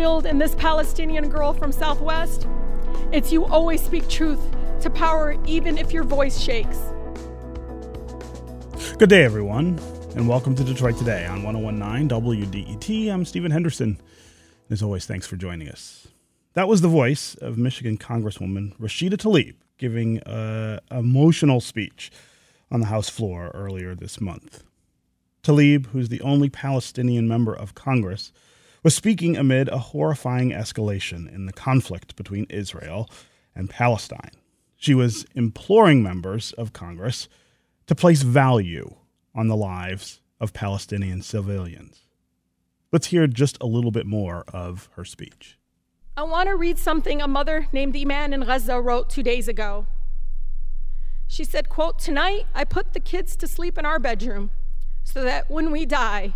Instilled in this Palestinian girl from Southwest, it's you always speak truth to power even if your voice shakes. Good day, everyone, and welcome to Detroit Today on 1019 WDET. I'm Stephen Henderson. As always, thanks for joining us. That was the voice of Michigan Congresswoman Rashida Tlaib giving an emotional speech on the House floor earlier this month. Tlaib, who's the only Palestinian member of Congress, was speaking amid a horrifying escalation in the conflict between Israel and Palestine. She was imploring members of Congress to place value on the lives of Palestinian civilians. Let's hear just a little bit more of her speech. I want to read something a mother named Iman in Gaza wrote two days ago. She said, quote, Tonight I put the kids to sleep in our bedroom so that when we die,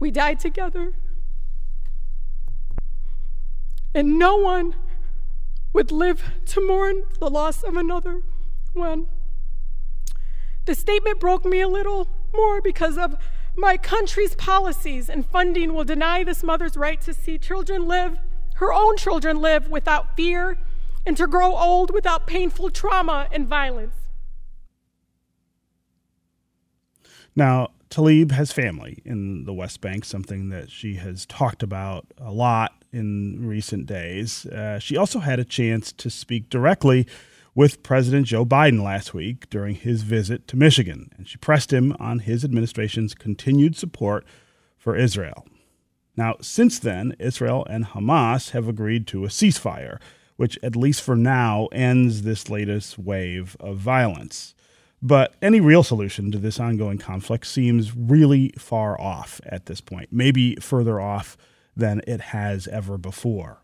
we die together. And no one would live to mourn the loss of another one. The statement broke me a little more because of my country's policies and funding will deny this mother's right to see children live, her own children live without fear, and to grow old without painful trauma and violence. Now, Tlaib has family in the West Bank, something that she has talked about a lot in recent days. Uh, she also had a chance to speak directly with President Joe Biden last week during his visit to Michigan, and she pressed him on his administration's continued support for Israel. Now, since then, Israel and Hamas have agreed to a ceasefire, which, at least for now, ends this latest wave of violence. But any real solution to this ongoing conflict seems really far off at this point, maybe further off than it has ever before.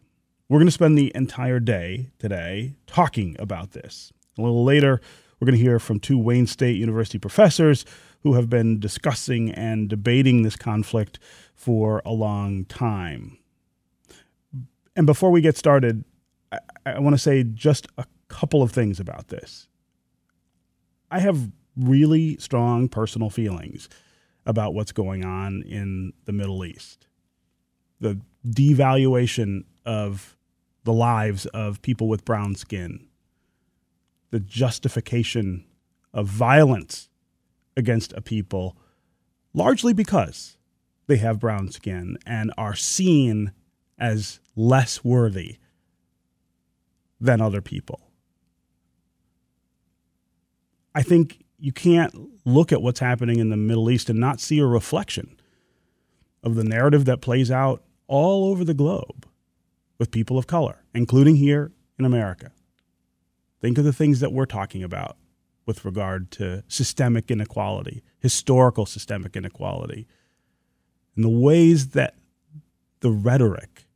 We're going to spend the entire day today talking about this. A little later, we're going to hear from two Wayne State University professors who have been discussing and debating this conflict for a long time. And before we get started, I, I want to say just a couple of things about this. I have really strong personal feelings about what's going on in the Middle East. The devaluation of the lives of people with brown skin, the justification of violence against a people, largely because they have brown skin and are seen as less worthy than other people. I think you can't look at what's happening in the Middle East and not see a reflection of the narrative that plays out all over the globe with people of color, including here in America. Think of the things that we're talking about with regard to systemic inequality, historical systemic inequality, and the ways that the rhetoric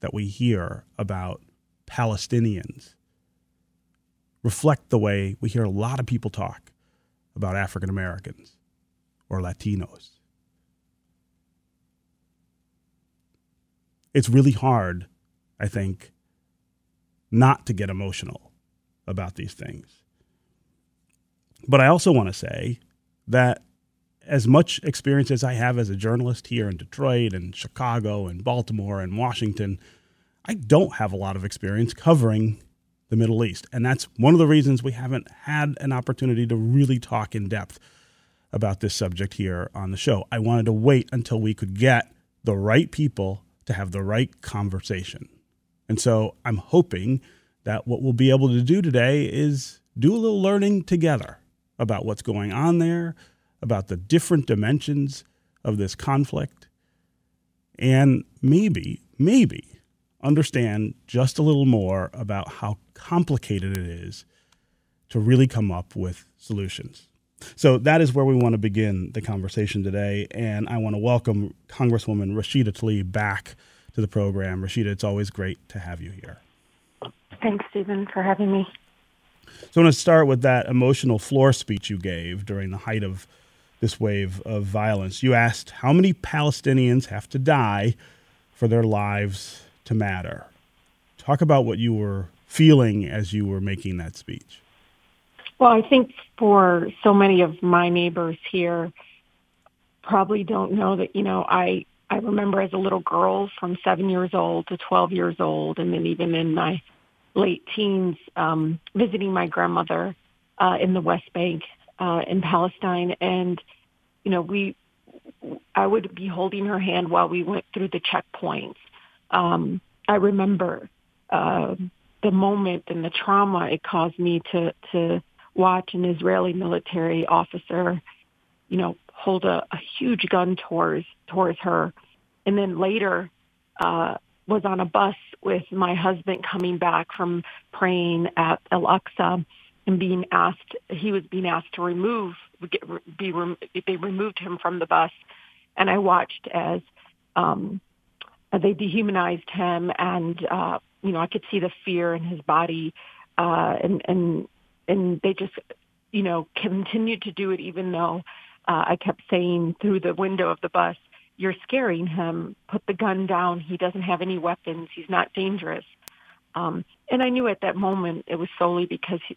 that we hear about Palestinians reflect the way we hear a lot of people talk about African Americans or Latinos. It's really hard I think, not to get emotional about these things. But I also want to say that as much experience as I have as a journalist here in Detroit and Chicago and Baltimore and Washington, I don't have a lot of experience covering the Middle East. And that's one of the reasons we haven't had an opportunity to really talk in depth about this subject here on the show. I wanted to wait until we could get the right people to have the right conversation. And so I'm hoping that what we'll be able to do today is do a little learning together about what's going on there, about the different dimensions of this conflict, and maybe, maybe understand just a little more about how complicated it is to really come up with solutions. So that is where we want to begin the conversation today. And I want to welcome Congresswoman Rashida Tlaib back to the program. Rashida, it's always great to have you here. Thanks, Stephen, for having me. So I want to start with that emotional floor speech you gave during the height of this wave of violence. You asked how many Palestinians have to die for their lives to matter. Talk about what you were feeling as you were making that speech. Well, I think for so many of my neighbors here, probably don't know that, you know, I I remember as a little girl from seven years old to 12 years old, and then even in my late teens, um, visiting my grandmother uh, in the West Bank uh, in Palestine. And, you know, we, I would be holding her hand while we went through the checkpoints. Um, I remember uh, the moment and the trauma it caused me to, to watch an Israeli military officer, you know, hold a, a huge gun towards towards her, and then later uh, was on a bus with my husband coming back from praying at Al Aqsa and being asked. He was being asked to remove be they removed him from the bus, and I watched as um, they dehumanized him, and uh, you know I could see the fear in his body, uh, and and and they just you know continued to do it even though uh, I kept saying through the window of the bus, you're scaring him. Put the gun down. He doesn't have any weapons. He's not dangerous. Um, and I knew at that moment it was solely because he,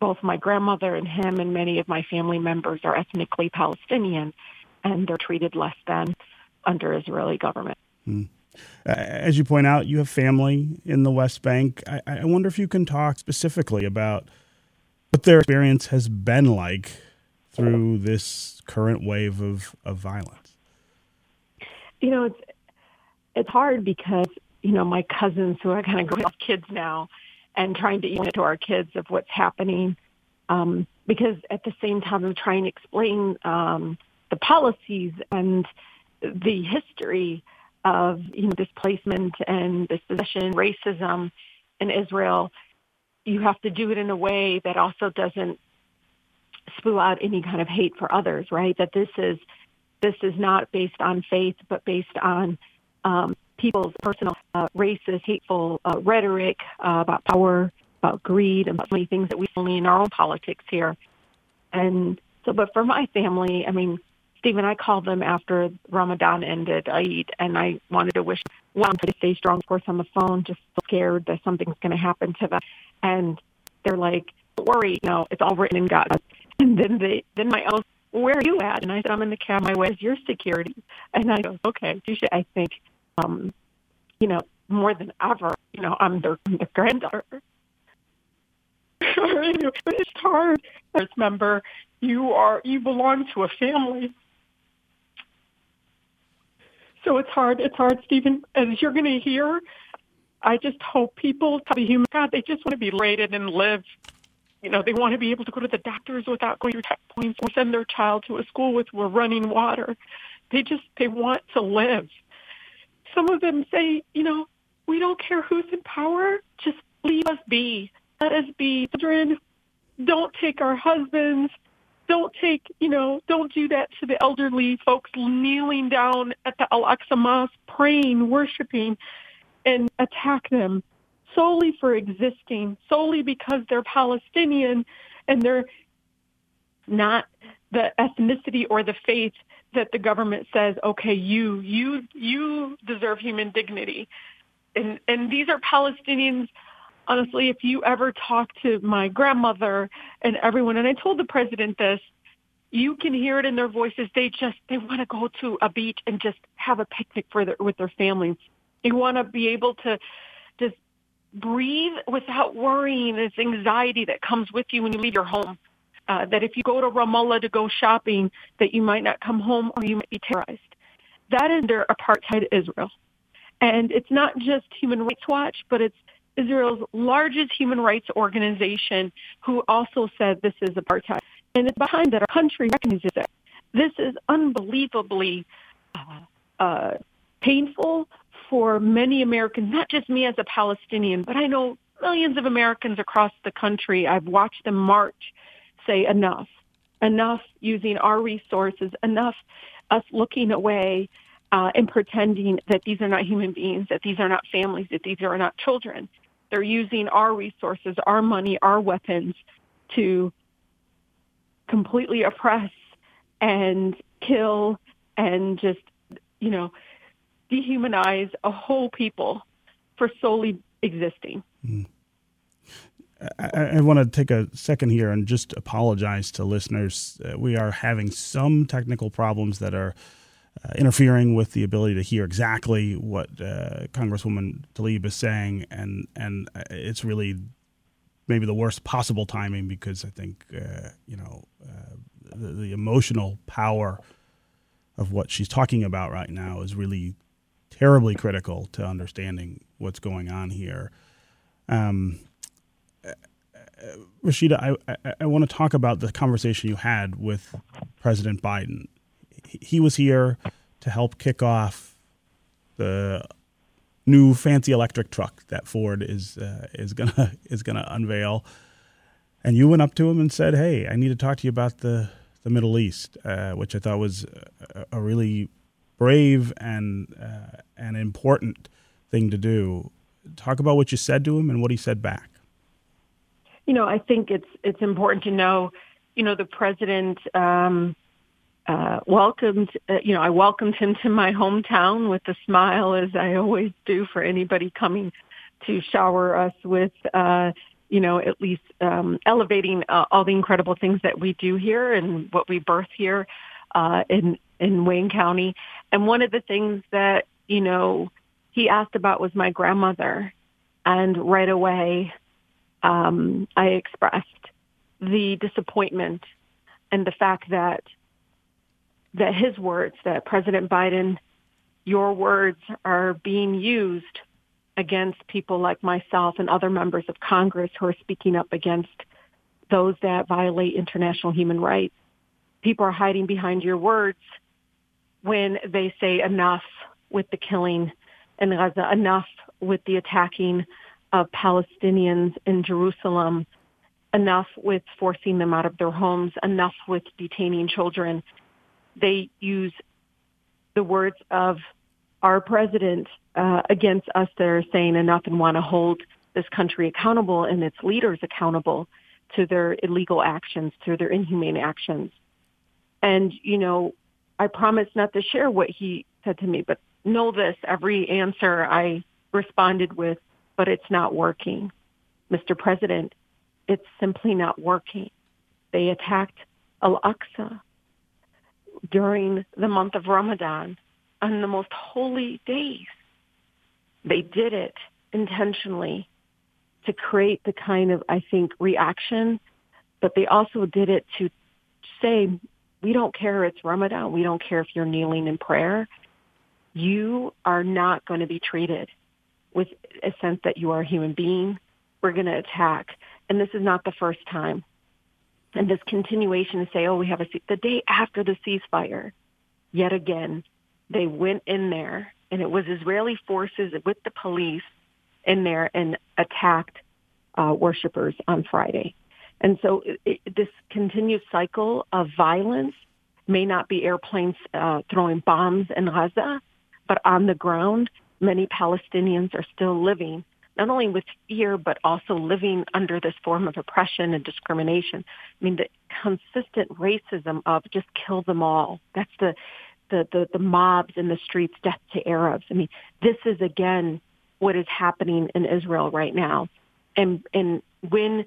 both my grandmother and him and many of my family members are ethnically Palestinian, and they're treated less than under Israeli government. Hmm. As you point out, you have family in the West Bank. I, I wonder if you can talk specifically about what their experience has been like through this current wave of, of violence? You know, it's it's hard because you know my cousins who are kind of growing up kids now, and trying to explain to our kids of what's happening. Um, because at the same time, I'm trying to explain um, the policies and the history of you know displacement and dispossession, racism in Israel. You have to do it in a way that also doesn't spew out any kind of hate for others, right? That this is this is not based on faith, but based on um, people's personal uh, racist, hateful uh, rhetoric uh, about power, about greed, and about so many things that we see in our own politics here. And so, but for my family, I mean, Stephen, I called them after Ramadan ended, Eid, and I wanted to wish one to stay strong, of course, on the phone, just scared that something's going to happen to them. And they're like, don't worry, you know, it's all written in God. and then they, then my own, where are you at? And I said, I'm in the cab. My way is your security. And I go, okay, you should, I think, um, you know, more than ever, you know, I'm their, I'm their granddaughter. it's hard. Remember, you are, you belong to a family. So it's hard. It's hard, Stephen. As you're going to hear, I just hope people, to be human, God, they just want to be rated and live you know, they want to be able to go to the doctors without going through checkpoints or send their child to a school with running water. They just, they want to live. Some of them say, you know, we don't care who's in power. Just leave us be. Let us be children. Don't take our husbands. Don't take, you know, don't do that to the elderly folks kneeling down at the Al-Aqsa Mosque, praying, worshiping, and attack them solely for existing, solely because they're Palestinian and they're not the ethnicity or the faith that the government says, okay, you, you, you deserve human dignity. And, and these are Palestinians. Honestly, if you ever talk to my grandmother and everyone, and I told the president this, you can hear it in their voices. They just, they want to go to a beach and just have a picnic for their, with their families. They want to be able to just breathe without worrying this anxiety that comes with you when you leave your home. Uh, that if you go to Ramallah to go shopping, that you might not come home or you might be terrorized. That is their apartheid Israel. And it's not just Human Rights Watch, but it's Israel's largest human rights organization who also said this is apartheid. And it's behind that our country recognizes it. This is unbelievably uh, uh, painful, for many Americans, not just me as a Palestinian, but I know millions of Americans across the country. I've watched them march, say enough, enough using our resources, enough us looking away uh, and pretending that these are not human beings, that these are not families, that these are not children. They're using our resources, our money, our weapons to completely oppress and kill and just, you know, dehumanize a whole people for solely existing. Mm. I, I, want to take a second here and just apologize to listeners. Uh, we are having some technical problems that are uh, interfering with the ability to hear exactly what uh, Congresswoman Tlaib is saying, and and uh, it's really maybe the worst possible timing because I think uh, you know uh, the, the, emotional power of what she's talking about right now is really terribly critical to understanding what's going on here. Um, Rashida, I, I, I want to talk about the conversation you had with President Biden he was here to help kick off the new fancy electric truck that Ford is uh, is gonna is gonna unveil. And you went up to him and said, "Hey, I need to talk to you about the the Middle East," uh, which I thought was a, a really brave and uh, an important thing to do. Talk about what you said to him and what he said back. You know, I think it's it's important to know. You know, the president. Um, uh, welcomed, uh, you know, I welcomed him to my hometown with a smile, as I always do for anybody coming to shower us with, uh, you know, at least um, elevating uh, all the incredible things that we do here and what we birth here uh, in in Wayne County. And one of the things that you know he asked about was my grandmother, and right away um, I expressed the disappointment and the fact that that his words, that President Biden, your words are being used against people like myself and other members of Congress who are speaking up against those that violate international human rights. People are hiding behind your words when they say enough with the killing in Gaza, enough with the attacking of Palestinians in Jerusalem, enough with forcing them out of their homes, enough with detaining children they use the words of our president uh, against us that are saying enough and want to hold this country accountable and its leaders accountable to their illegal actions, to their inhumane actions. And, you know, I promise not to share what he said to me, but know this, every answer I responded with, but it's not working. Mr. President, it's simply not working. They attacked Al-Aqsa during the month of Ramadan on the most holy days. They did it intentionally to create the kind of, I think, reaction, but they also did it to say, we don't care it's Ramadan. We don't care if you're kneeling in prayer. You are not going to be treated with a sense that you are a human being. We're going to attack. And this is not the first time and this continuation to say, oh, we have a, the day after the ceasefire, yet again, they went in there and it was Israeli forces with the police in there and attacked uh, worshippers on Friday. And so it, it, this continued cycle of violence may not be airplanes uh, throwing bombs in Gaza, but on the ground, many Palestinians are still living not only with fear, but also living under this form of oppression and discrimination. I mean, the consistent racism of just kill them all. That's the, the, the, the mobs in the streets, death to Arabs. I mean, this is again what is happening in Israel right now. And, and when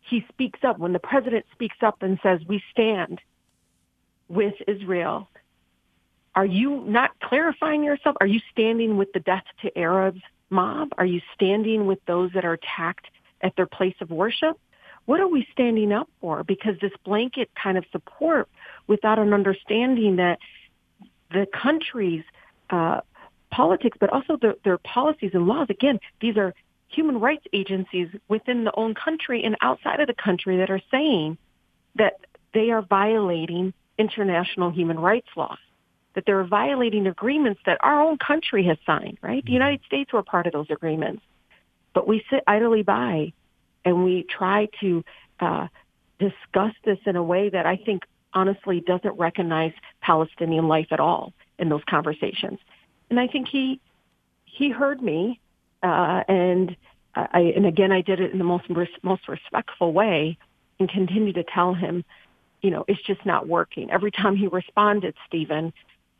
he speaks up, when the president speaks up and says, we stand with Israel, are you not clarifying yourself? Are you standing with the death to Arabs mob? Are you standing with those that are attacked at their place of worship? What are we standing up for? Because this blanket kind of support without an understanding that the country's uh, politics, but also their, their policies and laws, again, these are human rights agencies within the own country and outside of the country that are saying that they are violating international human rights laws that they're violating agreements that our own country has signed, right? The mm-hmm. United States were part of those agreements. But we sit idly by and we try to uh, discuss this in a way that I think honestly doesn't recognize Palestinian life at all in those conversations. And I think he he heard me, uh, and I and again I did it in the most most respectful way, and continue to tell him, you know, it's just not working. Every time he responded, Stephen,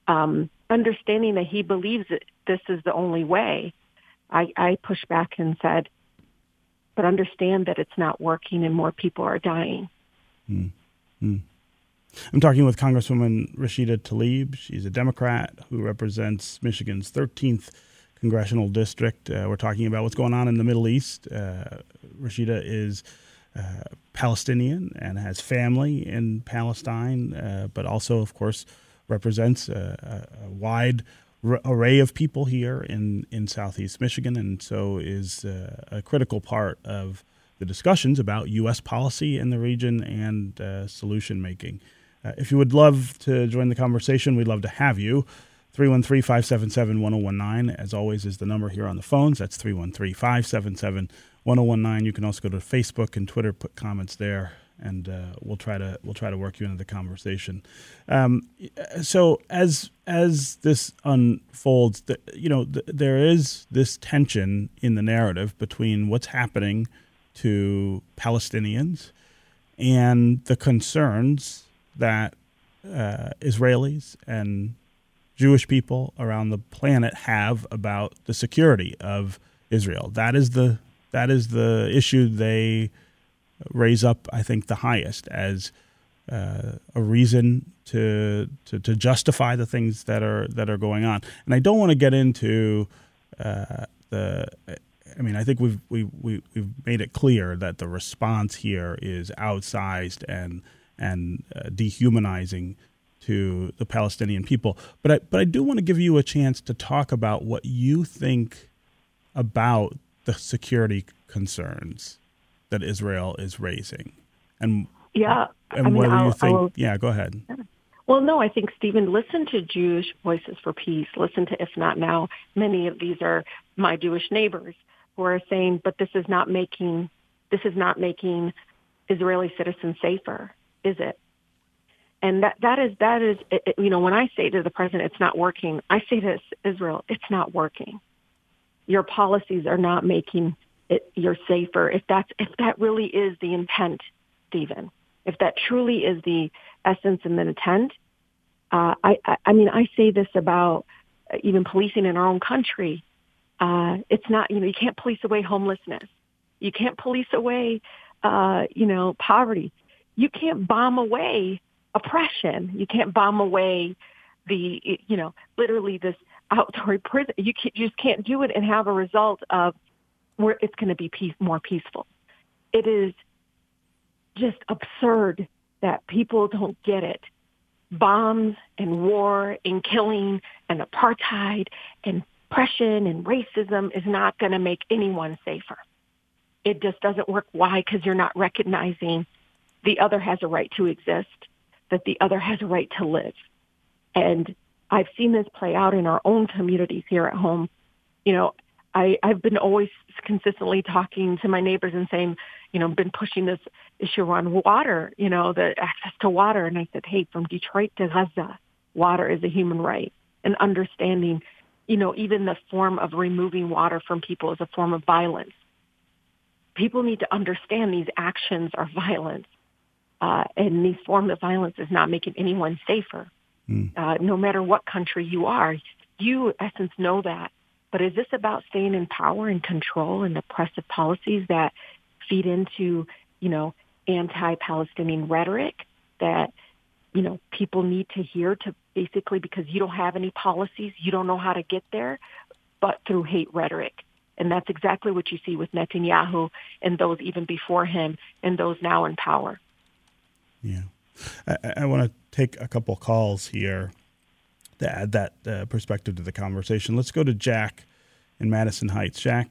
um, understanding that he believes that this is the only way, I, I pushed back and said, but understand that it's not working and more people are dying. Mm. Mm. I'm talking with Congresswoman Rashida Tlaib. She's a Democrat who represents Michigan's 13th congressional district. Uh, we're talking about what's going on in the Middle East. Uh, Rashida is uh, Palestinian and has family in Palestine, uh, but also, of course, represents a, a wide r- array of people here in, in Southeast Michigan, and so is uh, a critical part of the discussions about U.S. policy in the region and uh, solution making. Uh, if you would love to join the conversation, we'd love to have you. 313 577 1019, as always, is the number here on the phones. That's 313 577 1019. You can also go to Facebook and Twitter, put comments there, and uh, we'll try to we'll try to work you into the conversation. Um, so as as this unfolds, the, you know, the, there is this tension in the narrative between what's happening to Palestinians and the concerns that uh, Israelis and Jewish people around the planet have about the security of Israel. That is the that is the issue they raise up. I think the highest as uh, a reason to, to to justify the things that are that are going on. And I don't want to get into uh, the. I mean, I think we've we, we we've made it clear that the response here is outsized and and uh, dehumanizing to the Palestinian people. But I, but I do want to give you a chance to talk about what you think about the security concerns that Israel is raising, and yeah, and I mean, whether I'll, you think I'll, yeah, go ahead. Well, no, I think Stephen, listen to Jewish Voices for Peace. Listen to If Not Now. Many of these are my Jewish neighbors who are saying, but this is not making this is not making Israeli citizens safer, is it? And that, that is, that is, it, you know, when I say to the president, it's not working, I say to Israel, it's not working. Your policies are not making it, you're safer. If that's, if that really is the intent, Stephen, if that truly is the essence and the intent, uh, I, I, I mean, I say this about even policing in our own country. Uh, it's not, you know, you can't police away homelessness. You can't police away, uh, you know, poverty. You can't bomb away oppression. You can't bomb away the, you know, literally this outdoor prison. You, can't, you just can't do it and have a result of where it's going to be peace, more peaceful. It is just absurd that people don't get it. Bombs and war and killing and apartheid and oppression and racism is not going to make anyone safer. It just doesn't work. Why? Because you're not recognizing the other has a right to exist that the other has a right to live. And I've seen this play out in our own communities here at home. You know, I, I've been always consistently talking to my neighbors and saying, you know, been pushing this issue on water, you know, the access to water. And I said, hey, from Detroit to Gaza, water is a human right. And understanding, you know, even the form of removing water from people is a form of violence. People need to understand these actions are violence uh, and these forms of violence is not making anyone safer. Mm. Uh, no matter what country you are, you, in essence, know that. But is this about staying in power and control and oppressive policies that feed into, you know, anti-Palestinian rhetoric that, you know, people need to hear to basically because you don't have any policies, you don't know how to get there, but through hate rhetoric. And that's exactly what you see with Netanyahu and those even before him and those now in power. Yeah. I, I want to take a couple calls here to add that uh, perspective to the conversation. Let's go to Jack in Madison Heights. Jack,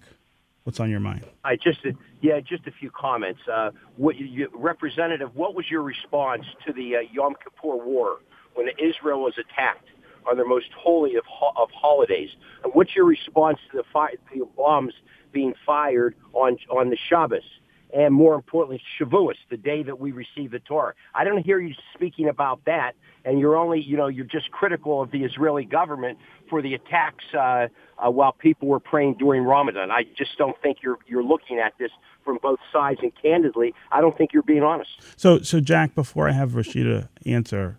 what's on your mind? I just, yeah, just a few comments. Uh, what you, Representative, what was your response to the uh, Yom Kippur War when Israel was attacked on their most holy of, of holidays? And what's your response to the, fi- the bombs being fired on on the Shabbos? And more importantly, Shavuos, the day that we receive the Torah. I don't hear you speaking about that, and you're only, you know, you're just critical of the Israeli government for the attacks uh, uh, while people were praying during Ramadan. I just don't think you're you're looking at this from both sides, and candidly, I don't think you're being honest. So, so Jack, before I have Rashida answer,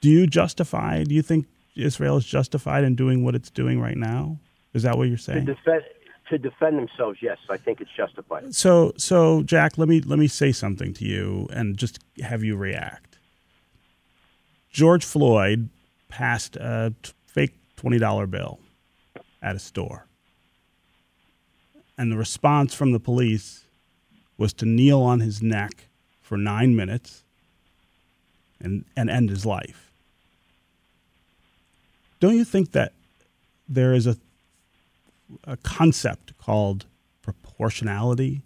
do you justify? Do you think Israel is justified in doing what it's doing right now? Is that what you're saying? To defend, to defend themselves, yes, I think it's justified. So, so Jack, let me let me say something to you and just have you react. George Floyd passed a t- fake $20 bill at a store. And the response from the police was to kneel on his neck for nine minutes and, and end his life. Don't you think that there is a, a concept called proportionality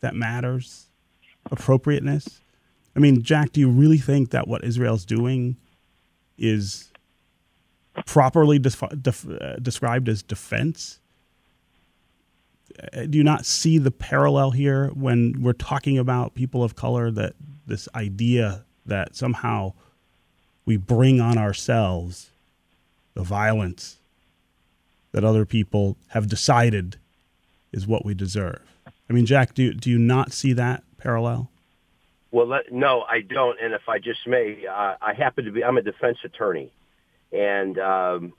that matters? Appropriateness? I mean, Jack, do you really think that what Israel's doing is properly uh, described as defense? Uh, do you not see the parallel here when we're talking about people of color that this idea that somehow we bring on ourselves the violence that other people have decided is what we deserve? I mean, Jack, do, do you not see that parallel? Well, let, no, I don't. And if I just may, uh, I happen to be, I'm a defense attorney. And, um,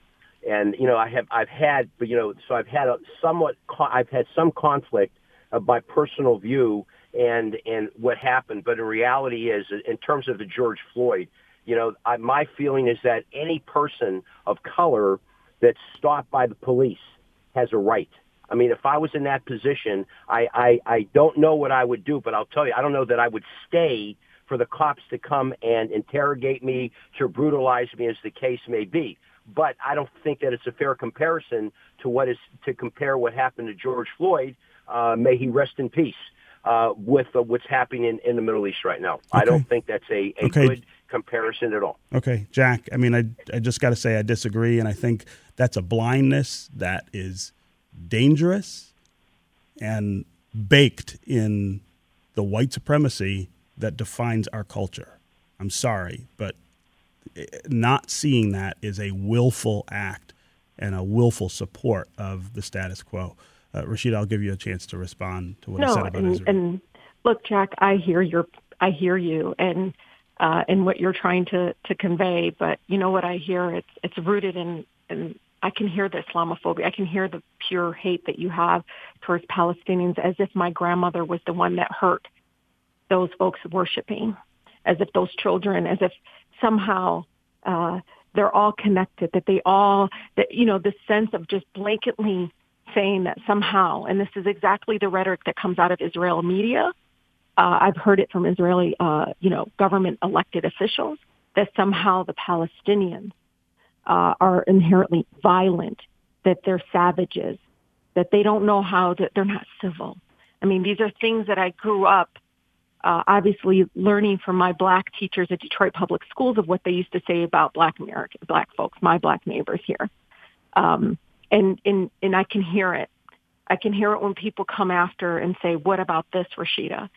and, you know, I have, I've had, you know, so I've had a somewhat, I've had some conflict of my personal view and, and what happened. But in reality is in terms of the George Floyd, you know, I, my feeling is that any person of color that's stopped by the police has a right I mean, if I was in that position, I, I, I don't know what I would do, but I'll tell you, I don't know that I would stay for the cops to come and interrogate me, to brutalize me, as the case may be. But I don't think that it's a fair comparison to what is to compare what happened to George Floyd. Uh, may he rest in peace. Uh, with uh, what's happening in, in the Middle East right now, okay. I don't think that's a, a okay. good comparison at all. Okay, Jack. I mean, I I just got to say I disagree, and I think that's a blindness that is dangerous and baked in the white supremacy that defines our culture. I'm sorry, but not seeing that is a willful act and a willful support of the status quo. Uh, Rashid, I'll give you a chance to respond to what no, I said about and, Israel. And look, Jack, I hear your, I hear you, and uh, and what you're trying to to convey. But you know what I hear? It's it's rooted in in I can hear the Islamophobia. I can hear the pure hate that you have towards Palestinians as if my grandmother was the one that hurt those folks worshiping, as if those children, as if somehow uh, they're all connected, that they all, that, you know, the sense of just blanketly saying that somehow, and this is exactly the rhetoric that comes out of Israel media. Uh, I've heard it from Israeli, uh, you know, government elected officials that somehow the Palestinians uh, are inherently violent, that they're savages, that they don't know how to, they're not civil. I mean, these are things that I grew up uh, obviously learning from my black teachers at Detroit Public Schools of what they used to say about black American, black folks, my black neighbors here. Um, and, and, and I can hear it. I can hear it when people come after and say, what about this, Rashida?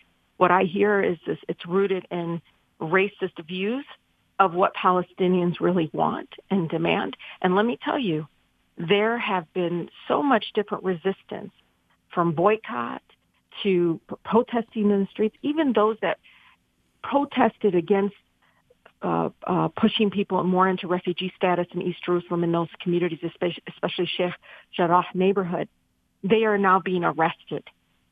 What I hear is this, it's rooted in racist views of what Palestinians really want and demand. And let me tell you, there have been so much different resistance from boycott to protesting in the streets, even those that protested against uh, uh, pushing people more into refugee status in East Jerusalem in those communities, especially, especially Sheikh Jarrah neighborhood, they are now being arrested.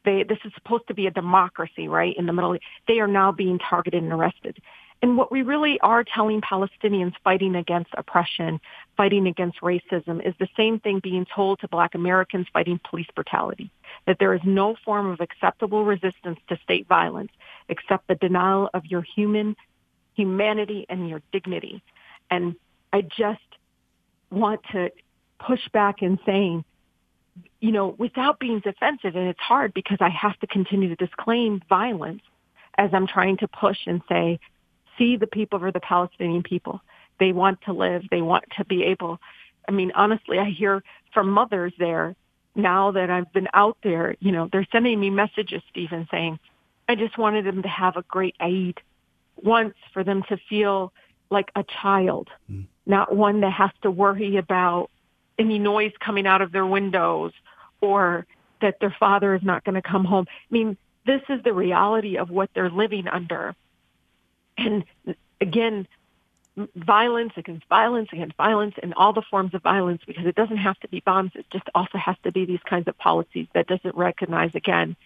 They, this is supposed to be a democracy, right? In the Middle East, they are now being targeted and arrested. And what we really are telling Palestinians fighting against oppression, fighting against racism, is the same thing being told to black Americans fighting police brutality, that there is no form of acceptable resistance to state violence except the denial of your human humanity and your dignity. And I just want to push back in saying, you know, without being defensive, and it's hard because I have to continue to disclaim violence as I'm trying to push and say, see the people for the Palestinian people. They want to live. They want to be able. I mean, honestly, I hear from mothers there now that I've been out there. You know, they're sending me messages, Stephen, saying, "I just wanted them to have a great Eid once for them to feel like a child, mm. not one that has to worry about any noise coming out of their windows or that their father is not going to come home. I mean, this is the reality of what they're living under. And again, violence against violence against violence and all the forms of violence because it doesn't have to be bombs. It just also has to be these kinds of policies that doesn't recognize again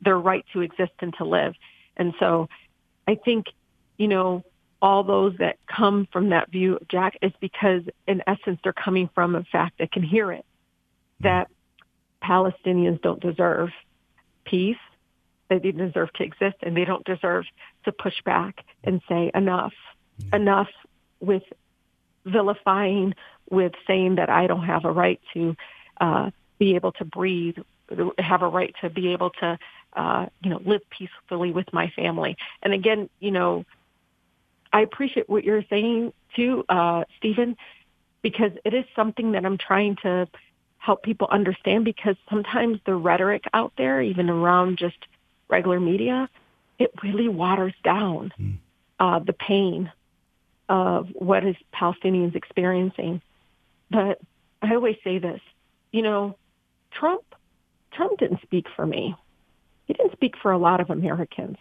their right to exist and to live. And so I think, you know, all those that come from that view of Jack is because, in essence, they're coming from a fact that can hear it that Palestinians don't deserve peace, they didn't deserve to exist, and they don't deserve to push back and say enough, enough with vilifying, with saying that I don't have a right to uh, be able to breathe, have a right to be able to, uh, you know, live peacefully with my family. And again, you know, I appreciate what you're saying too, uh, Stephen, because it is something that I'm trying to help people understand because sometimes the rhetoric out there, even around just regular media, it really waters down mm. uh, the pain of what is Palestinians experiencing. But I always say this, you know, Trump, Trump didn't speak for me. He didn't speak for a lot of Americans.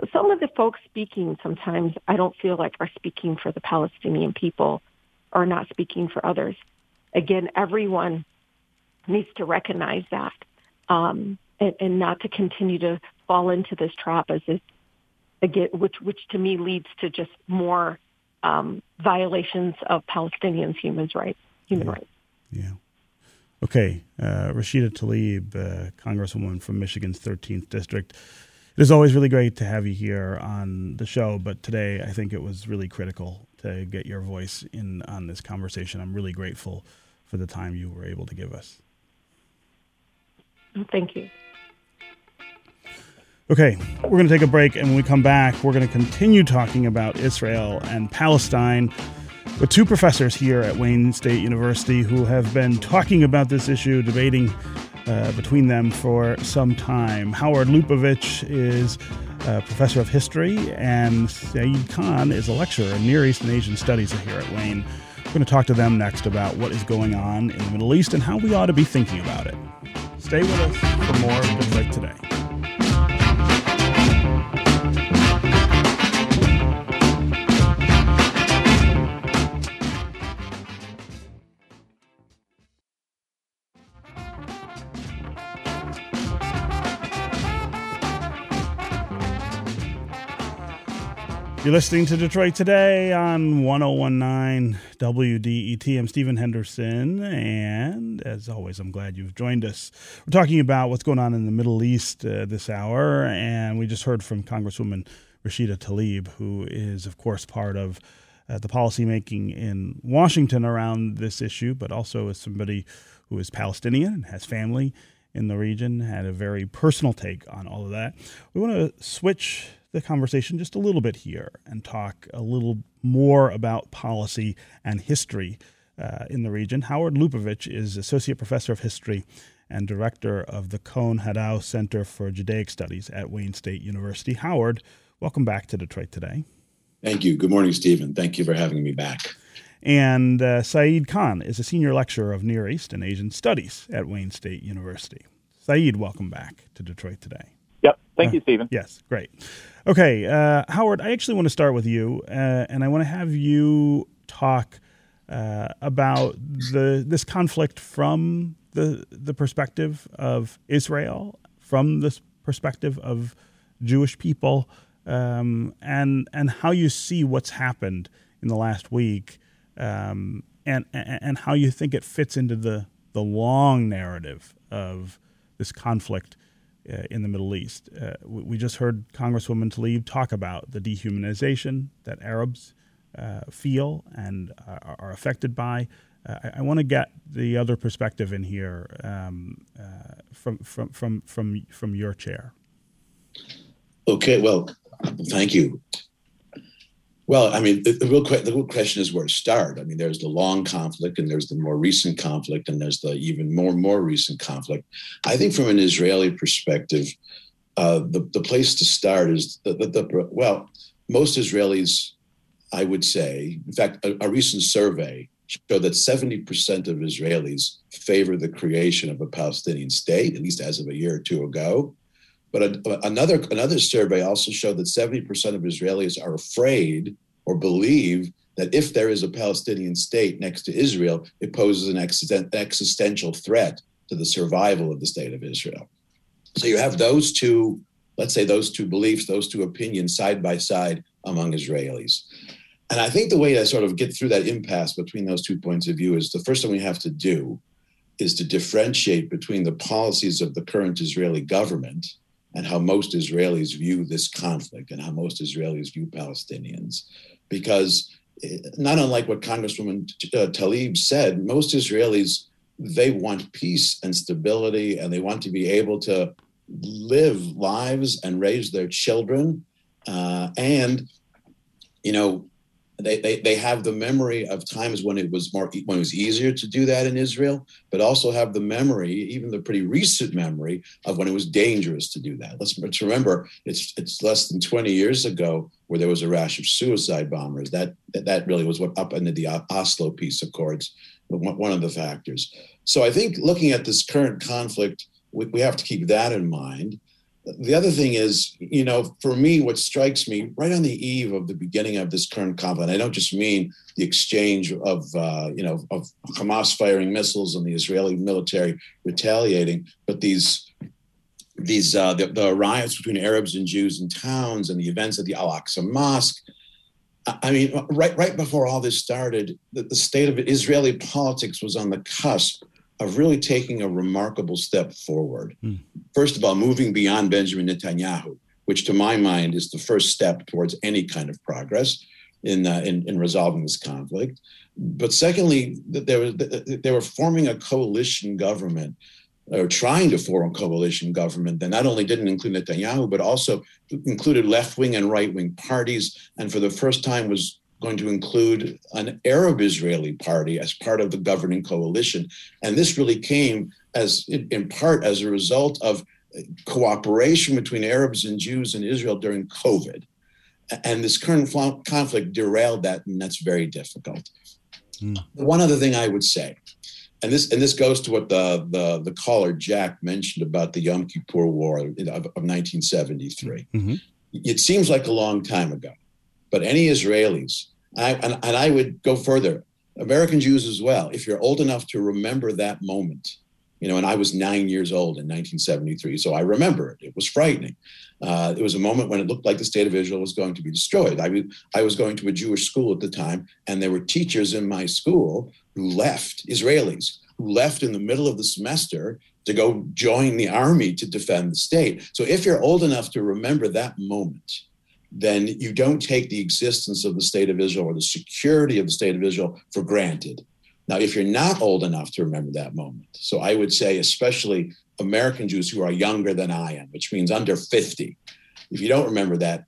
So some of the folks speaking sometimes I don't feel like are speaking for the Palestinian people or not speaking for others. Again, everyone needs to recognize that um, and, and not to continue to fall into this trap as it again, which which to me leads to just more um, violations of Palestinians' human rights. Human yeah. rights. Yeah. Okay, uh, Rashida Tlaib, uh, Congresswoman from Michigan's 13th district. It is always really great to have you here on the show, but today I think it was really critical to get your voice in on this conversation. I'm really grateful for the time you were able to give us. Oh, thank you. Okay, we're going to take a break, and when we come back, we're going to continue talking about Israel and Palestine with two professors here at Wayne State University who have been talking about this issue, debating uh, between them for some time. Howard Lupovitch is a professor of history, and Saeed Khan is a lecturer in Near East and Asian Studies here at Wayne. We're going to talk to them next about what is going on in the Middle East and how we ought to be thinking about it. Stay with us for more Detroit Today. You're listening to Detroit Today on 1019 WDET. I'm Stephen Henderson, and as always, I'm glad you've joined us. We're talking about what's going on in the Middle East uh, this hour, and we just heard from Congresswoman Rashida Tlaib, who is, of course, part of uh, the policymaking in Washington around this issue, but also as somebody who is Palestinian and has family in the region, had a very personal take on all of that. We want to switch the conversation just a little bit here and talk a little more about policy and history uh, in the region. Howard Lupovitch is Associate Professor of History and Director of the Cohn Haddow Center for Judaic Studies at Wayne State University. Howard, welcome back to Detroit Today. Thank you. Good morning, Stephen. Thank you for having me back. And uh, Saeed Khan is a senior lecturer of Near East and Asian Studies at Wayne State University. Saeed, welcome back to Detroit Today. Yep. Thank uh, you, Stephen. Yes, great. Okay, uh, Howard, I actually want to start with you, uh, and I want to have you talk uh, about the this conflict from the the perspective of Israel, from the perspective of Jewish people, um, and and how you see what's happened in the last week, um, and and how you think it fits into the the long narrative of this conflict uh, in the Middle East. Uh, we just heard Congresswoman Tlaib talk about the dehumanization that Arabs uh, feel and are, are affected by. Uh, I, I want to get the other perspective in here um, uh, from, from, from, from, from your chair. Okay, well, thank you. Well, I mean, the, the, real the real question is where to start. I mean, there's the long conflict, and there's the more recent conflict, and there's the even more more recent conflict. I think from an Israeli perspective, uh, the the place to start is the, the, well, most Israelis, I would say, in fact, a, a recent survey showed that 70% of Israelis favor the creation of a Palestinian state, at least as of a year or two ago. But a, uh, another another survey also showed that 70% of Israelis are afraid or believe that if there is a Palestinian state next to Israel, it poses an existential threat to the survival of the state of Israel. So you have those two, let's say those two beliefs, those two opinions side by side among Israelis. And I think the way to sort of get through that impasse between those two points of view is the first thing we have to do is to differentiate between the policies of the current Israeli government and how most Israelis view this conflict and how most Israelis view Palestinians. Because eh, not unlike what Congresswoman uh, Tlaib said, most Israelis they want peace and stability and they want to be able to live lives and raise their children uh, and you know they, they, they have the memory of times when it was more when it was easier to do that in Israel, but also have the memory, even the pretty recent memory of when it was dangerous to do that. Let's, let's remember it's it's less than 20 years ago where there was a rash of suicide bombers. That that, that really was what upended the Oslo peace accords, one of the factors. So I think looking at this current conflict, we, we have to keep that in mind the other thing is, you know, for me, what strikes me right on the eve of the beginning of this current conflict, I don't just mean the exchange of, uh, you know, of Hamas firing missiles and the Israeli military retaliating, but these these uh, the, the, riots between Arabs and Jews in towns and the events at the Al Aqsa Mosque. I mean, right right before all this started, the, the state of Israeli politics was on the cusp of really taking a remarkable step forward. Mm. First of all, moving beyond Benjamin Netanyahu, which to my mind is the first step towards any kind of progress in, uh, in, in, resolving this conflict. But secondly, they were, they were forming a coalition government or trying to form a coalition government that not only didn't include Netanyahu, but also included left wing and right wing parties. And for the first time was going to include an Arab Israeli party as part of the governing coalition. And this really came as in part as a result of cooperation between Arabs and Jews in Israel during COVID. And this current conflict derailed that, and that's very difficult. Mm. One other thing I would say, and this and this goes to what the the, the caller Jack mentioned about the Yom Kippur War of, of 1973. Mm-hmm. It seems like a long time ago, but any Israelis, I, and, and I would go further, American Jews as well, if you're old enough to remember that moment, you know, and I was nine years old in 1973, so I remember it. It was frightening. Uh, it was a moment when it looked like the state of Israel was going to be destroyed. I, I was going to a Jewish school at the time, and there were teachers in my school who left, Israelis, who left in the middle of the semester to go join the army to defend the state. So if you're old enough to remember that moment, then you don't take the existence of the state of Israel or the security of the state of Israel for granted. Now, if you're not old enough to remember that moment, so I would say, especially American Jews who are younger than I am, which means under 50, if you don't remember that,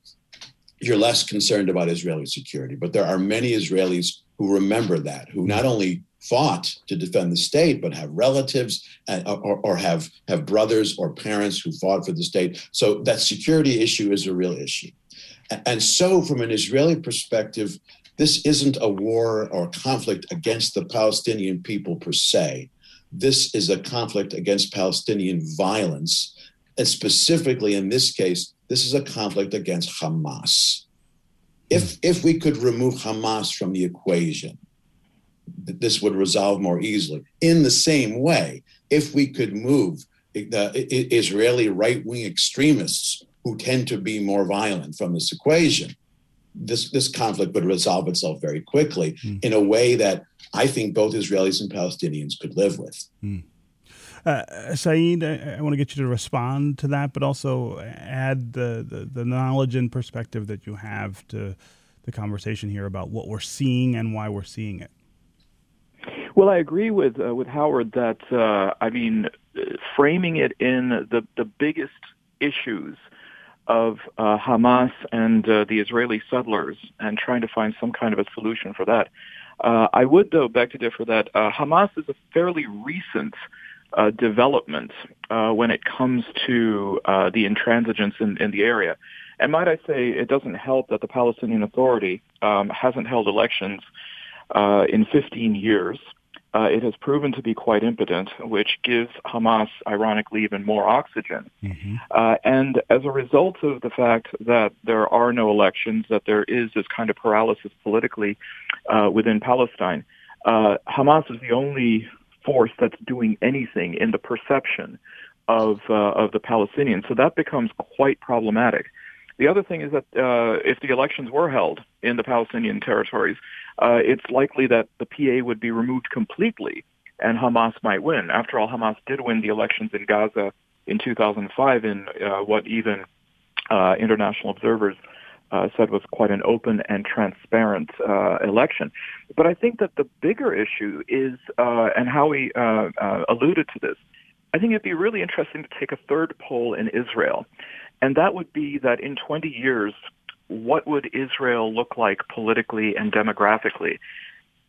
you're less concerned about Israeli security. But there are many Israelis who remember that, who not only fought to defend the state, but have relatives uh, or, or, have, have brothers or parents who fought for the state. So that security issue is a real issue. And so, from an Israeli perspective, this isn't a war or conflict against the Palestinian people per se. This is a conflict against Palestinian violence. And specifically in this case, this is a conflict against Hamas. If, hmm. if we could remove Hamas from the equation, this would resolve more easily. In the same way, if we could move the Israeli right wing extremists who tend to be more violent from this equation, this this conflict would resolve itself very quickly mm. in a way that I think both Israelis and Palestinians could live with. Mm. Uh, Saeed, I, I, want to get you to respond to that, but also add the, the, the, knowledge and perspective that you have to the conversation here about what we're seeing and why we're seeing it. Well, I agree with uh, with Howard that uh, I mean, framing it in the the biggest issues of uh, Hamas and uh, the Israeli settlers and trying to find some kind of a solution for that. Uh, I would, though, beg to differ that uh, Hamas is a fairly recent uh, development uh, when it comes to the intransigence in, in, the area. And might I say, it doesn't help that the Palestinian Authority um, hasn't held elections in 15 years uh, it has proven to be quite impotent, which gives Hamas, ironically, even more oxygen. Mm-hmm. Uh, and as a result of the fact that there are no elections, that there is this kind of paralysis politically uh, within Palestine, uh, Hamas is the only force that's doing anything in the perception of uh, of the Palestinians. So that becomes quite problematic The other thing is that uh, if the elections were held in the Palestinian territories, uh, it's likely that the PA would be removed completely and Hamas might win. After all, Hamas did win the elections in Gaza in 2005 in uh, what even uh, international observers uh, said was quite an open and transparent uh, election. But I think that the bigger issue is, uh, and Howie uh, uh, alluded to this, I think it'd be really interesting to take a third poll in Israel. And that would be that in 20 years, what would Israel look like politically and demographically?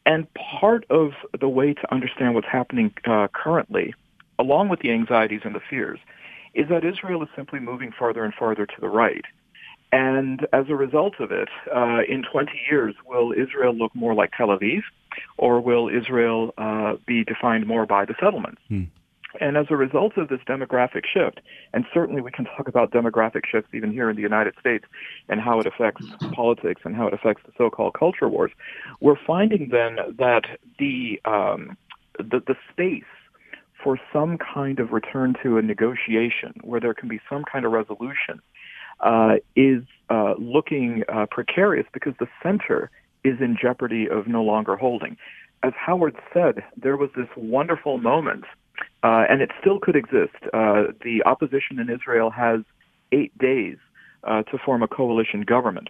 And part of the way to understand what's happening uh, currently, along with the anxieties and the fears, is that Israel is simply moving farther and farther to the right. And as a result of it, uh, in 20 years, will Israel look more like Tel Aviv, or will Israel uh, be defined more by the settlements? Hmm. And as a result of this demographic shift, and certainly we can talk about demographic shifts even here in the United States and how it affects politics and how it affects the so-called culture wars, we're finding then that the um, the, the space for some kind of return to a negotiation where there can be some kind of resolution uh, is uh, looking uh, precarious because the center is in jeopardy of no longer holding. As Howard said, there was this wonderful moment uh, and it still could exist. Uh, the opposition in Israel has eight days uh, to form a coalition government.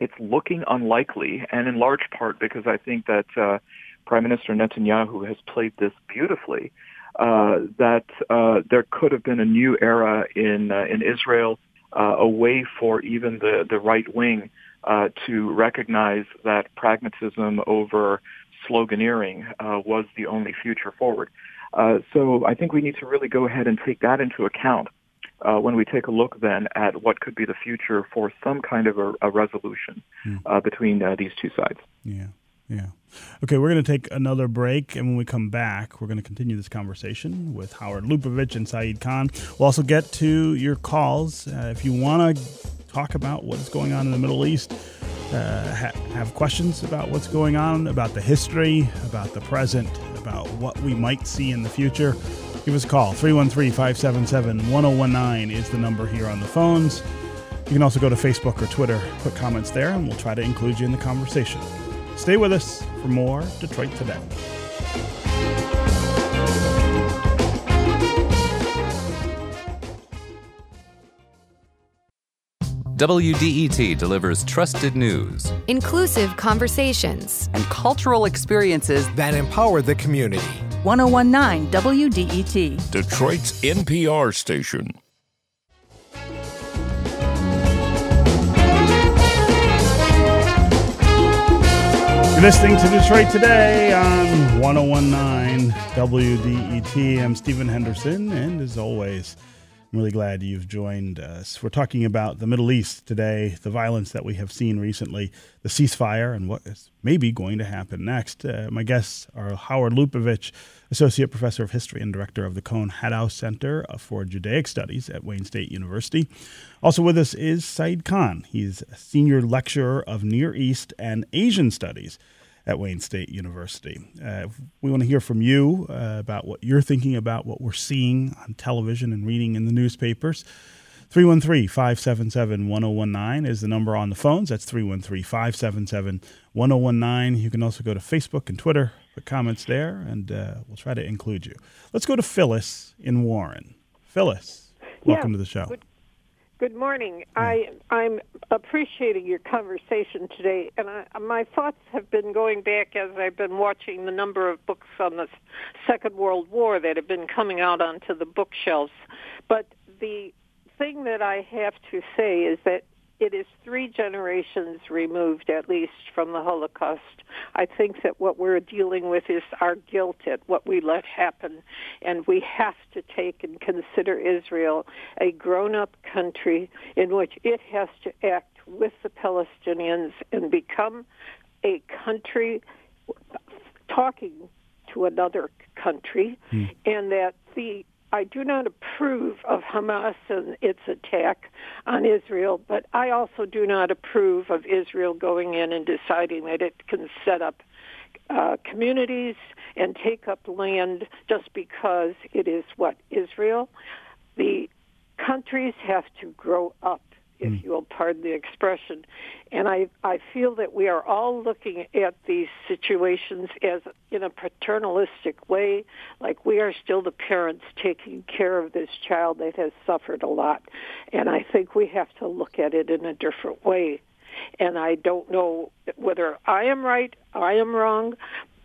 It's looking unlikely, and in large part because I think that uh, Prime Minister Netanyahu has played this beautifully. Uh, that uh, there could have been a new era in in Israel, a way for even the the right wing to recognize that pragmatism over sloganeering was the only future forward. Uh, so I think we need to really go ahead and take that into account uh, when we take a look then at what could be the future for some kind of a, a resolution mm. uh, between uh, these two sides. Yeah, yeah. Okay, we're going to take another break, and when we come back, we're going to continue this conversation with Howard Lupovitch and Saeed Khan. We'll also get to your calls uh, if you want to talk about what's going on in the Middle East. Uh, ha- have questions about what's going on, about the history, about the present, about what we might see in the future, give us a call. 313 577 1019 is the number here on the phones. You can also go to Facebook or Twitter, put comments there, and we'll try to include you in the conversation. Stay with us for more Detroit Today. WDET delivers trusted news, inclusive conversations, and cultural experiences that empower the community. 1019 WDET, Detroit's NPR station. You're listening to Detroit Today on 1019 WDET. I'm Stephen Henderson, and as always, I'm really glad you've joined us. We're talking about the Middle East today, the violence that we have seen recently, the ceasefire, and what is maybe going to happen next. Uh, my guests are Howard Lupovitch, Associate Professor of History and Director of the Cohn Haddow Center for Judaic Studies at Wayne State University. Also with us is Saeed Khan. He's a Senior Lecturer of Near East and Asian Studies at Wayne State University. Uh, we want to hear from you uh, about what you're thinking about what we're seeing on television and reading in the newspapers. 313 577 1019 is the number on the phones. That's 313 577 1019. You can also go to Facebook and Twitter, put comments there, and uh, we'll try to include you. Let's go to Phyllis in Warren. Phyllis, welcome yeah, to the show. Good, Good morning. Hmm. I I'm appreciating your conversation today, and I, my thoughts have been going back as I've been watching the number of books on the Second World War that have been coming out onto the bookshelves. But the thing that I have to say is that it is three generations removed, at least, from the Holocaust. I think that what we're dealing with is our guilt at what we let happen, and we have to take and consider Israel a grown-up country in which it has to act with the Palestinians and become a country talking to another country, mm. and that the I do not approve of Hamas and its attack on Israel, but I also do not approve of Israel going in and deciding that it can set up uh, communities and take up land just because it is what Israel. The countries have to grow up if mm. you will pardon the expression. And I, I feel that we are all looking at these situations as in a paternalistic way, like we are still the parents taking care of this child that has suffered a lot. And I think we have to look at it in a different way. And I don't know whether I am right, I am wrong,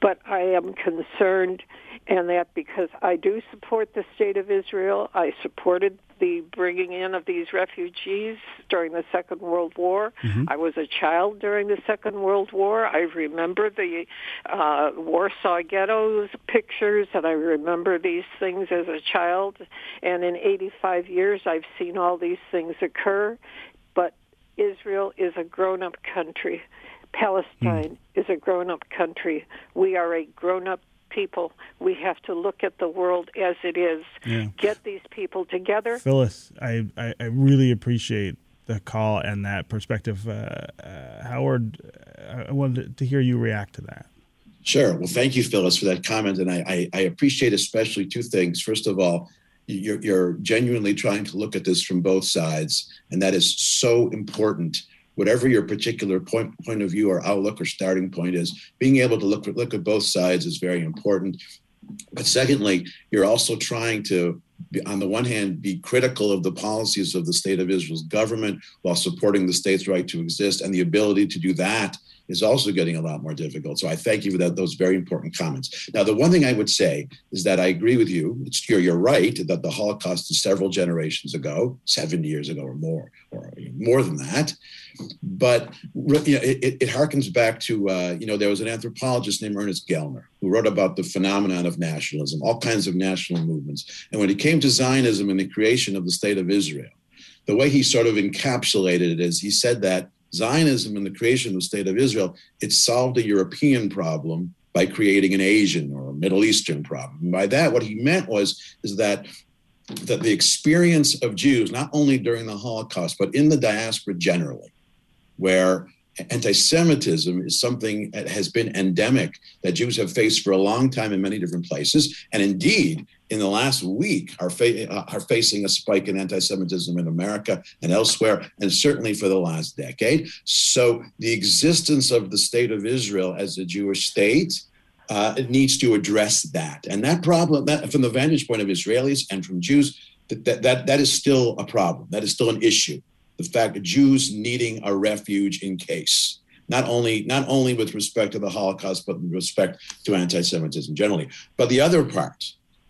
but I am concerned, and that because I do support the state of Israel, I supported the bringing in of these refugees during the Second World War. Mm-hmm. I was a child during the Second World War. I remember the uh, Warsaw ghettos pictures, and I remember these things as a child. And in 85 years, I've seen all these things occur. But Israel is a grown-up country. Palestine mm. is a grown-up country. We are a grown-up people. We have to look at the world as it is. Yeah. Get these people together. Phyllis, I, I, I, really appreciate the call and that perspective. Uh, uh, Howard, uh, I wanted to hear you react to that. Sure. Well, thank you, Phyllis, for that comment. And I, I, I appreciate especially two things. First of all, you're, you're genuinely trying to look at this from both sides, and that is so important whatever your particular point point of view or outlook or starting point is, being able to look look at both sides is very important. But secondly, you're also trying to, on the one hand, be critical of the policies of the state of Israel's government while supporting the state's right to exist, and the ability to do that is also getting a lot more difficult. So I thank you for that, those very important comments. Now, the one thing I would say is that I agree with you. You're, you're right that the Holocaust is several generations ago, 70 years ago or more, or more than that. But you know, it, it harkens back to, uh, you know, there was an anthropologist named Ernest Gellner who wrote about the phenomenon of nationalism, all kinds of national movements. And when it came to Zionism and the creation of the state of Israel, the way he sort of encapsulated it is he said that Zionism and the creation of the state of Israel, it solved a European problem by creating an Asian or a Middle Eastern problem. And by that, what he meant was is that that the experience of Jews, not only during the Holocaust, but in the diaspora generally, where anti-Semitism is something that has been endemic that Jews have faced for a long time in many different places, and indeed in the last week are, fa- uh, are facing a spike in anti-Semitism in America and elsewhere, and certainly for the last decade. So the existence of the state of Israel as a Jewish state. Uh, it needs to address that, and that problem, that from the vantage point of Israelis and from Jews, that, that that that is still a problem. That is still an issue the fact that Jews needing a refuge in case, not only not only with respect to the Holocaust, but with respect to anti-Semitism generally. But the other part,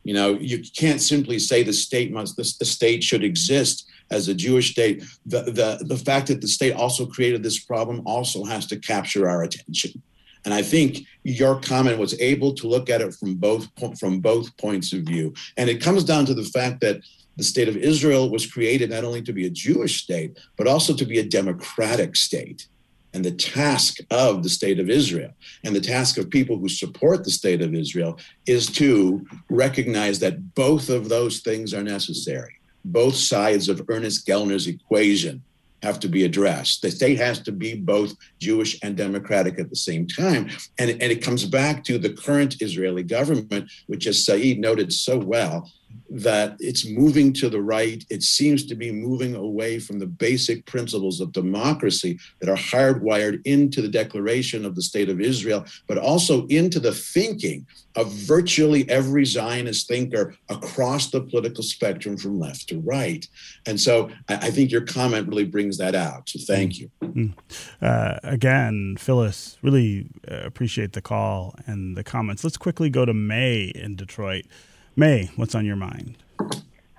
you know, you can't simply say the state must the, the state should exist as a Jewish state. The, the the fact that the state also created this problem also has to capture our attention. And I think your comment was able to look at it from both from both points of view. And it comes down to the fact that the state of Israel was created not only to be a Jewish state, but also to be a democratic state. And the task of the state of Israel and the task of people who support the state of Israel is to recognize that both of those things are necessary. Both sides of Ernest Gellner's equation have to be addressed. The state has to be both Jewish and democratic at the same time. And, and it comes back to the current Israeli government, which, as Saeed noted so well, that it's moving to the right. It seems to be moving away from the basic principles of democracy that are hardwired into the declaration of the State of Israel, but also into the thinking of virtually every Zionist thinker across the political spectrum from left to right. And so I, think your comment really brings that out. So thank you. Mm-hmm. Uh, again, Phyllis, really uh, appreciate the call and the comments. Let's quickly go to May in Detroit. May, what's on your mind?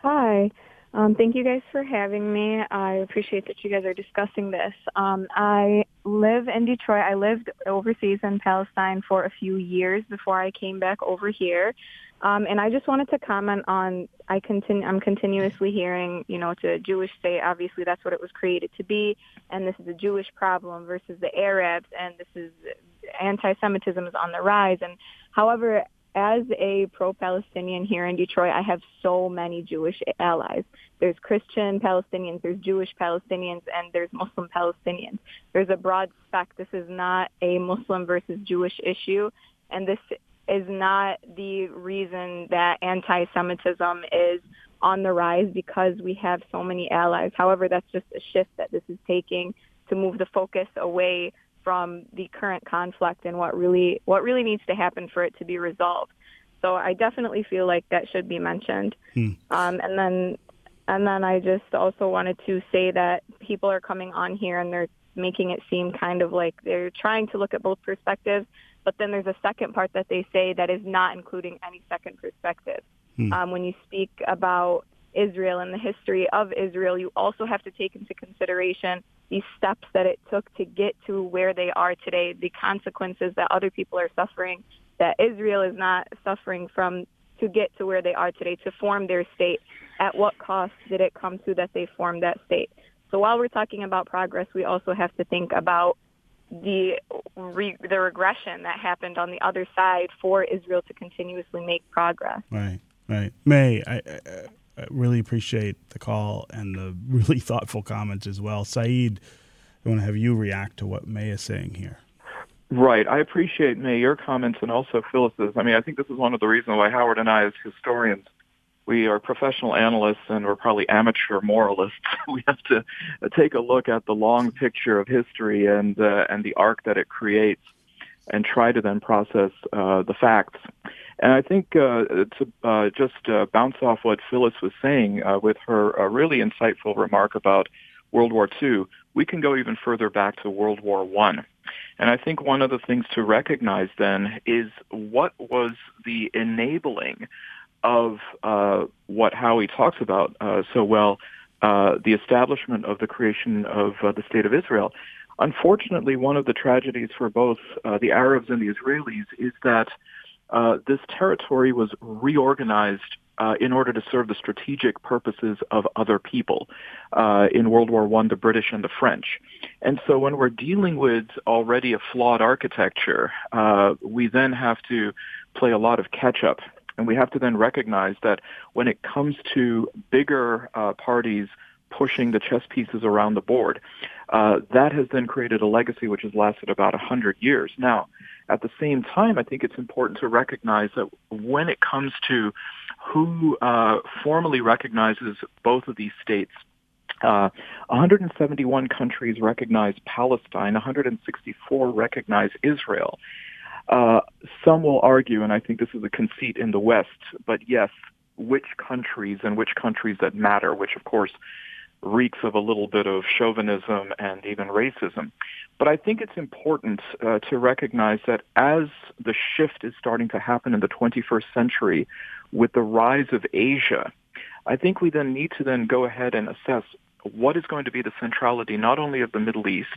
Hi. Um, thank you guys for having me. I appreciate that you guys are discussing this. Um, I live in Detroit. I lived overseas in Palestine for a few years before I came back over here. Um, and I just wanted to comment on I continue I'm continuously hearing, you know, it's a Jewish state. Obviously, that's what it was created to be, and this is a Jewish problem versus the Arabs, and this is anti-Semitism is on the rise. And however, as a pro-Palestinian here in Detroit, I have so many Jewish allies. There's Christian Palestinians, there's Jewish Palestinians, and there's Muslim Palestinians. There's a broad spec. This is not a Muslim versus Jewish issue, and this is not the reason that anti-Semitism is on the rise because we have so many allies. However, that's just a shift that this is taking to move the focus away from the current conflict and what really what really needs to happen for it to be resolved. So I definitely feel like that should be mentioned. Hmm. Um, and then and then I just also wanted to say that people are coming on here and they're making it seem kind of like they're trying to look at both perspectives, but then there's a second part that they say that is not including any second perspective. Hmm. Um, when you speak about Israel and the history of Israel, you also have to take into consideration the steps that it took to get to where they are today, the consequences that other people are suffering, that Israel is not suffering from to get to where they are today, to form their state. At what cost did it come to that they formed that state? So while we're talking about progress, we also have to think about the re- the regression that happened on the other side for Israel to continuously make progress. Right, right. May, I, I, really appreciate the call and the really thoughtful comments as well. Saeed, I want to have you react to what May is saying here. Right. I appreciate, May, your comments and also Phyllis's. I mean, I think this is one of the reasons why Howard and I, as historians, we are professional analysts and we're probably amateur moralists. we have to take a look at the long picture of history and uh, and the arc that it creates, and try to then process uh, the facts. And I think uh, to uh, just uh, bounce off what Phyllis was saying uh, with her uh, really insightful remark about World War II, we can go even further back to World War One. And I think one of the things to recognize then is what was the enabling of uh, what Howie talks about so well, the establishment of the creation of the state of Israel. Unfortunately, one of the tragedies for both the Arabs and the Israelis is that uh, this territory was reorganized uh, in order to serve the strategic purposes of other people. Uh, in World War One, the British and the French. And so when we're dealing with already a flawed architecture, uh, we then have to play a lot of catch up. And we have to then recognize that when it comes to bigger uh, parties pushing the chess pieces around the board, uh, that has then created a legacy which has lasted about 100 years. Now, at the same time, I think it's important to recognize that when it comes to who uh, formally recognizes both of these states, uh, 171 countries recognize Palestine, 164 recognize Israel. Uh, some will argue, and I think this is a conceit in the West, but yes, which countries and which countries that matter, which of course reeks of a little bit of chauvinism and even racism. But I think it's important uh, to recognize that as the shift is starting to happen in the 21st century with the rise of Asia, I think we then need to then go ahead and assess what is going to be the centrality not only of the Middle East,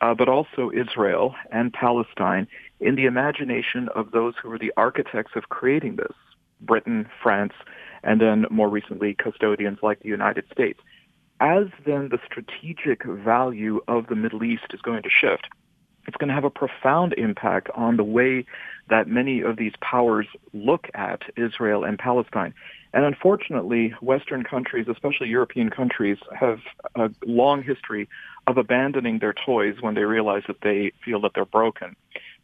uh, but also Israel and Palestine in the imagination of those who were the architects of creating this, Britain, France, and then more recently custodians like the United States. As then the strategic value of the Middle East is going to shift, it's going to have a profound impact on the way that many of these powers look at Israel and Palestine. And unfortunately, Western countries, especially European countries, have a long history of abandoning their toys when they realize that they feel that they're broken.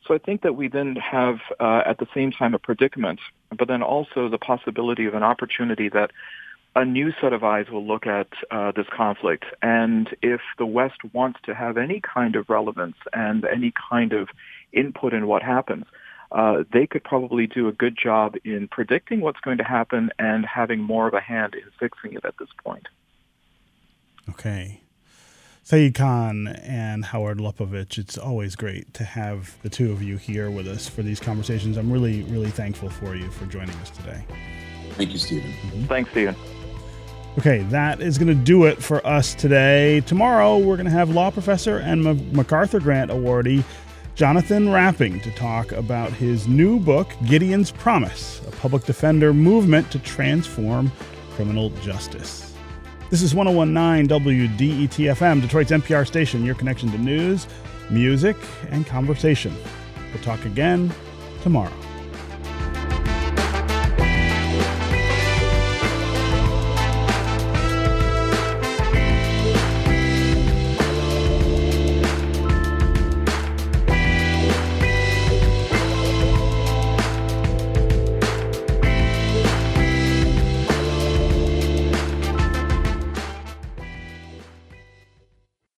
So I think that we then have, uh, at the same time, a predicament, but then also the possibility of an opportunity that a new set of eyes will look at uh, this conflict. And if the West wants to have any kind of relevance and any kind of input in what happens, uh, they could probably do a good job in predicting what's going to happen and having more of a hand in fixing it at this point. Okay. Saeed Khan and Howard Lupovitch, it's always great to have the two of you here with us for these conversations. I'm really, really thankful for you for joining us today. Thank you, Stephen. Mm-hmm. Thanks, Stephen. Okay, that is going to do it for us today. Tomorrow, we're going to have law professor and M- MacArthur Grant awardee Jonathan Rapping to talk about his new book, Gideon's Promise A Public Defender Movement to Transform Criminal Justice. This is 1019 WDET FM, Detroit's NPR station, your connection to news, music, and conversation. We'll talk again tomorrow.